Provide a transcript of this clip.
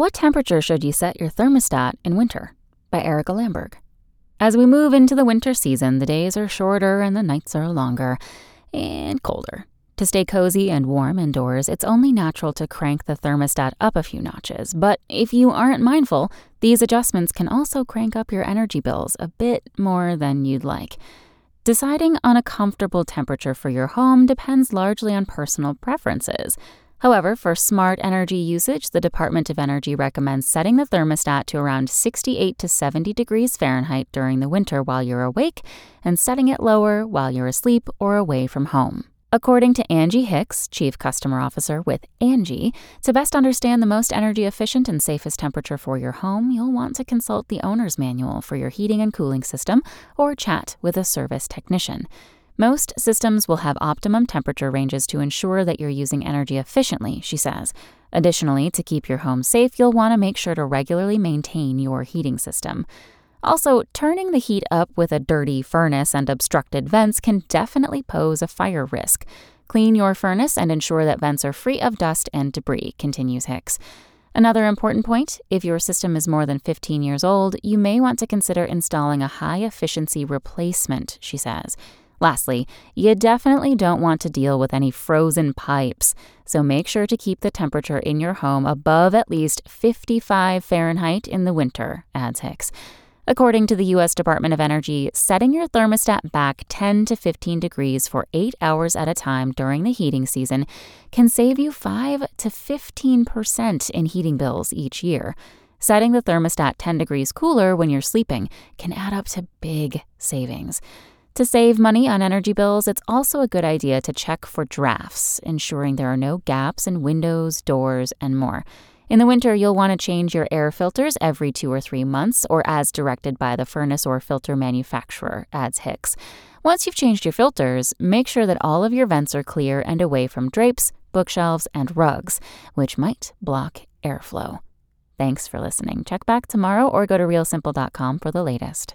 What temperature should you set your thermostat in winter? By Erica Lamberg. As we move into the winter season, the days are shorter and the nights are longer and colder. To stay cozy and warm indoors, it's only natural to crank the thermostat up a few notches. But if you aren't mindful, these adjustments can also crank up your energy bills a bit more than you'd like. Deciding on a comfortable temperature for your home depends largely on personal preferences. However, for smart energy usage, the Department of Energy recommends setting the thermostat to around 68 to 70 degrees Fahrenheit during the winter while you're awake and setting it lower while you're asleep or away from home. According to Angie Hicks, Chief Customer Officer with Angi, to best understand the most energy efficient and safest temperature for your home, you'll want to consult the owner's manual for your heating and cooling system or chat with a service technician. Most systems will have optimum temperature ranges to ensure that you're using energy efficiently, she says. Additionally, to keep your home safe, you'll want to make sure to regularly maintain your heating system. Also, turning the heat up with a dirty furnace and obstructed vents can definitely pose a fire risk. Clean your furnace and ensure that vents are free of dust and debris, continues Hicks. Another important point if your system is more than 15 years old, you may want to consider installing a high efficiency replacement, she says. Lastly, you definitely don't want to deal with any frozen pipes, so make sure to keep the temperature in your home above at least 55 Fahrenheit in the winter, adds Hicks. According to the U.S. Department of Energy, setting your thermostat back 10 to 15 degrees for eight hours at a time during the heating season can save you 5 to 15% in heating bills each year. Setting the thermostat 10 degrees cooler when you're sleeping can add up to big savings. To save money on energy bills, it's also a good idea to check for drafts, ensuring there are no gaps in windows, doors, and more. In the winter, you'll want to change your air filters every two or three months, or as directed by the furnace or filter manufacturer, adds Hicks. Once you've changed your filters, make sure that all of your vents are clear and away from drapes, bookshelves, and rugs, which might block airflow. Thanks for listening. Check back tomorrow or go to realsimple.com for the latest.